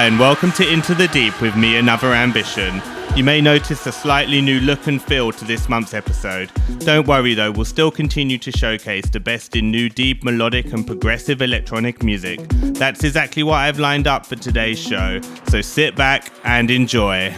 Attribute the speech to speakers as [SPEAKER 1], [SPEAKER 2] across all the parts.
[SPEAKER 1] Hi, and welcome to Into the Deep with me, Another Ambition. You may notice a slightly new look and feel to this month's episode. Don't worry though, we'll still continue to showcase the best in new deep, melodic, and progressive electronic music. That's exactly what I've lined up for today's show, so sit back and enjoy.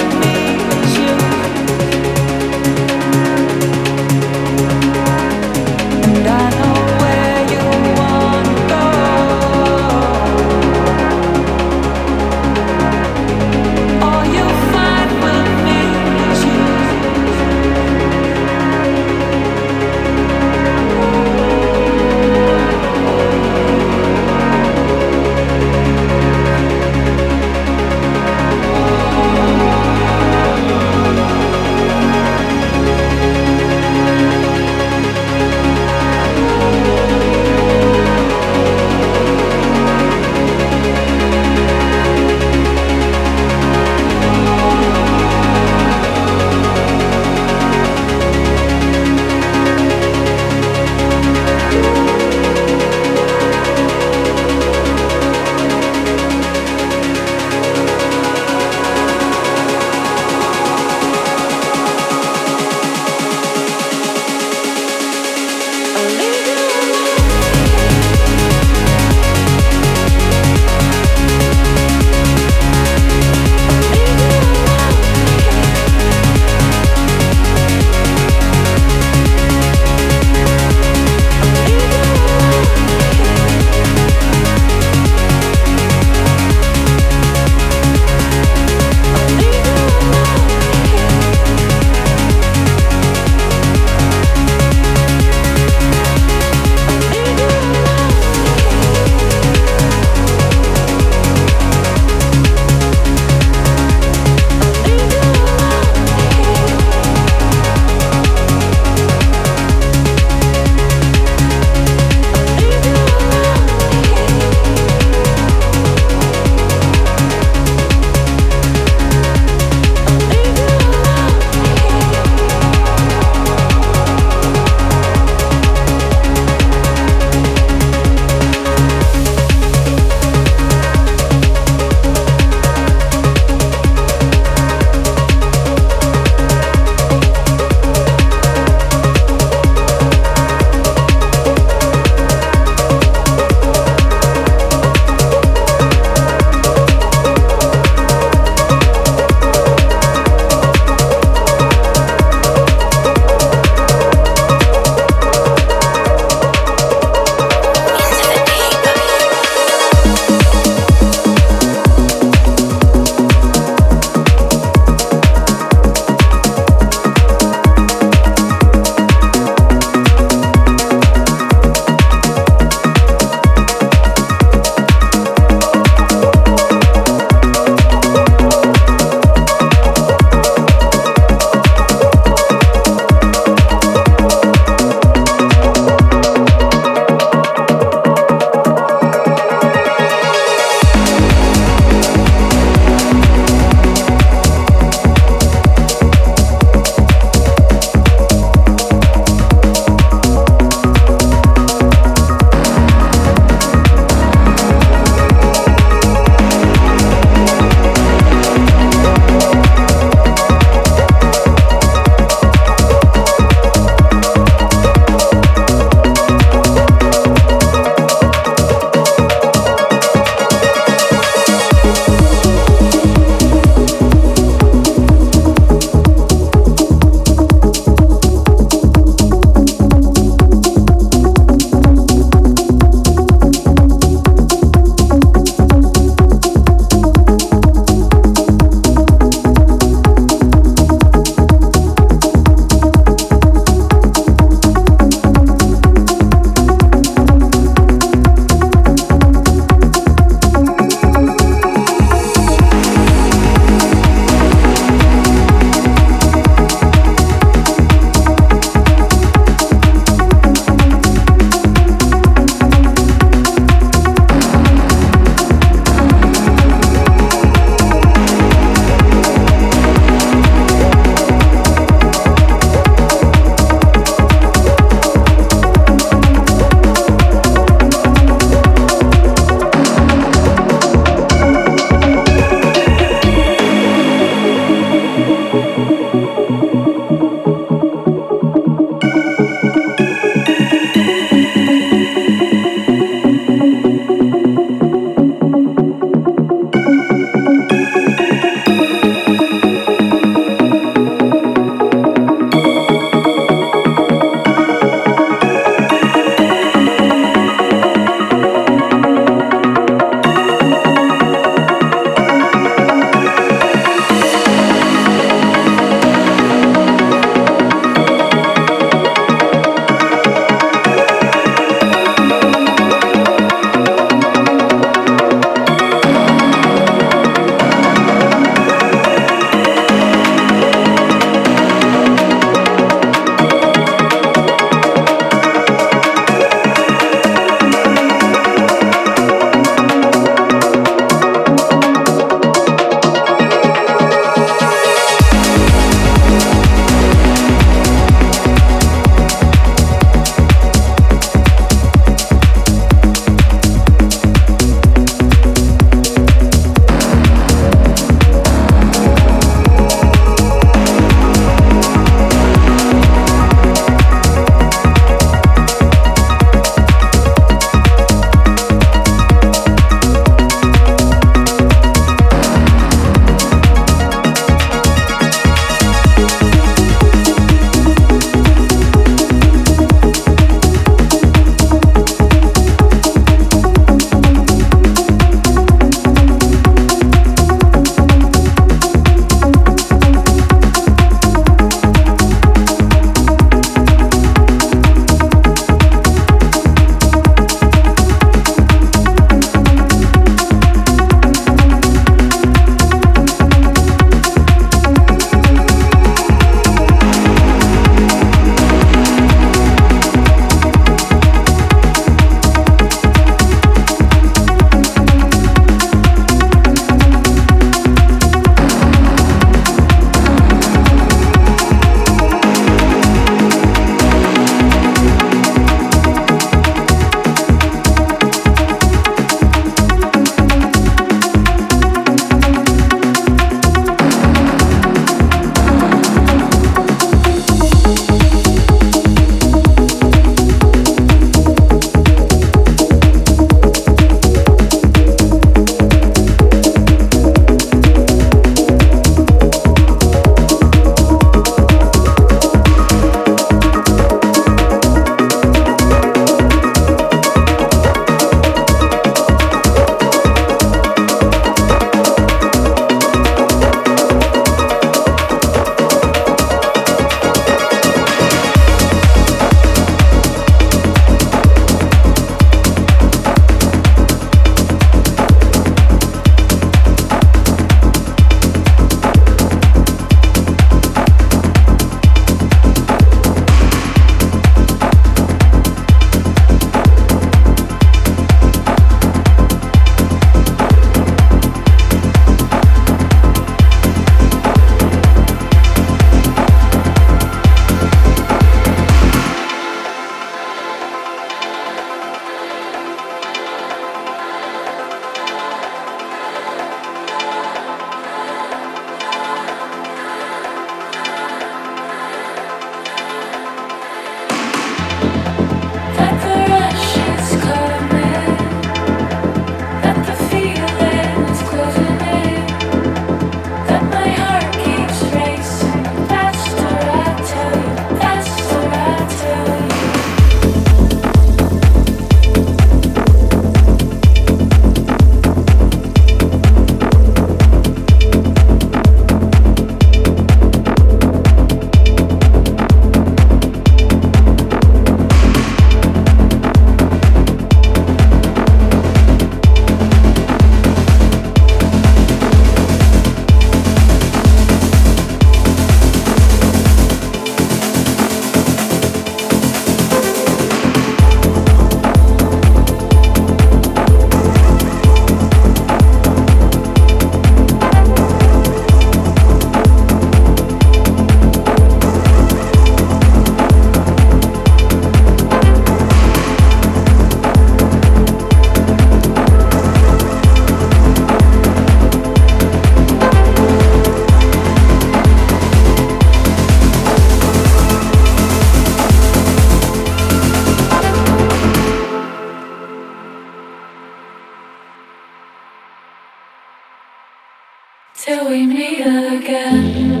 [SPEAKER 2] till we meet again.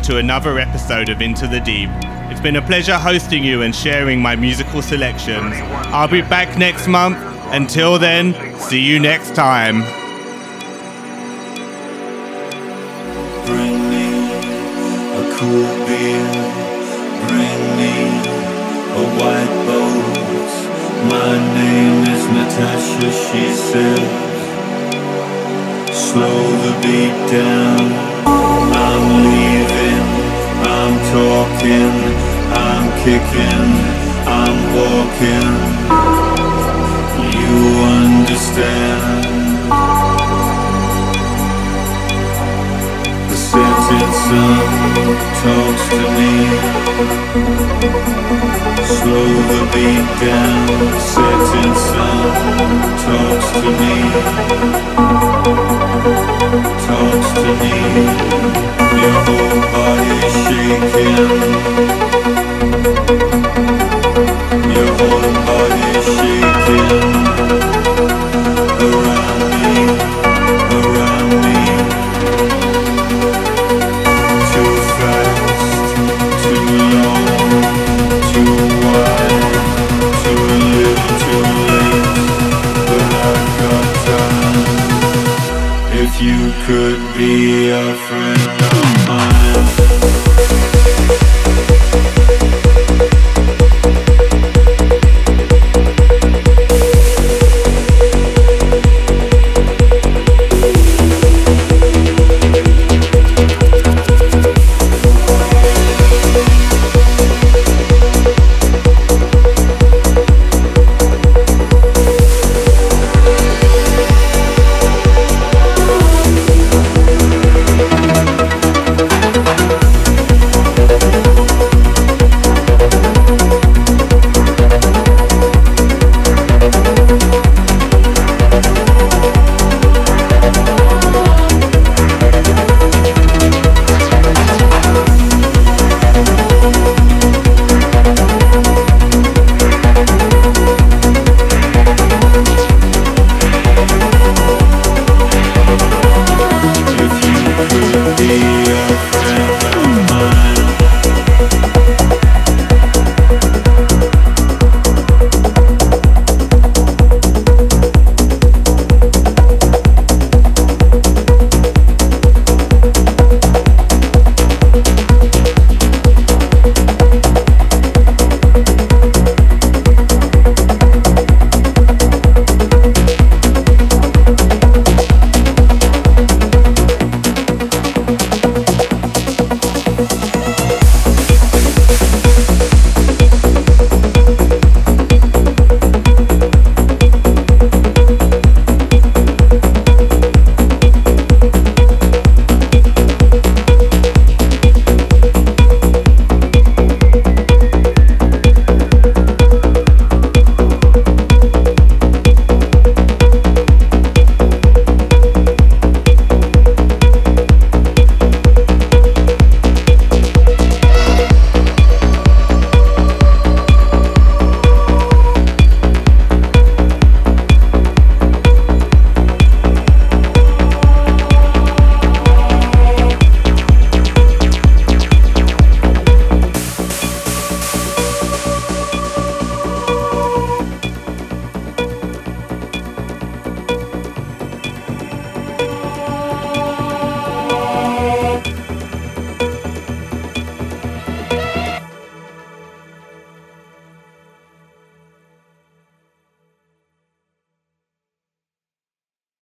[SPEAKER 2] Listening to another episode of Into the Deep. It's been a pleasure hosting you and sharing my musical selections. I'll be back next month. Until then, see you next time.
[SPEAKER 3] Bring me a cool beer. Bring me a white boat. My name is Natasha, she says. Slow the beat down. I'm talking, I'm kicking, I'm walking. You understand. The setting sun talks to me. Slow the beat down. The setting sun talks to me. Talks to me. Your whole be a friend.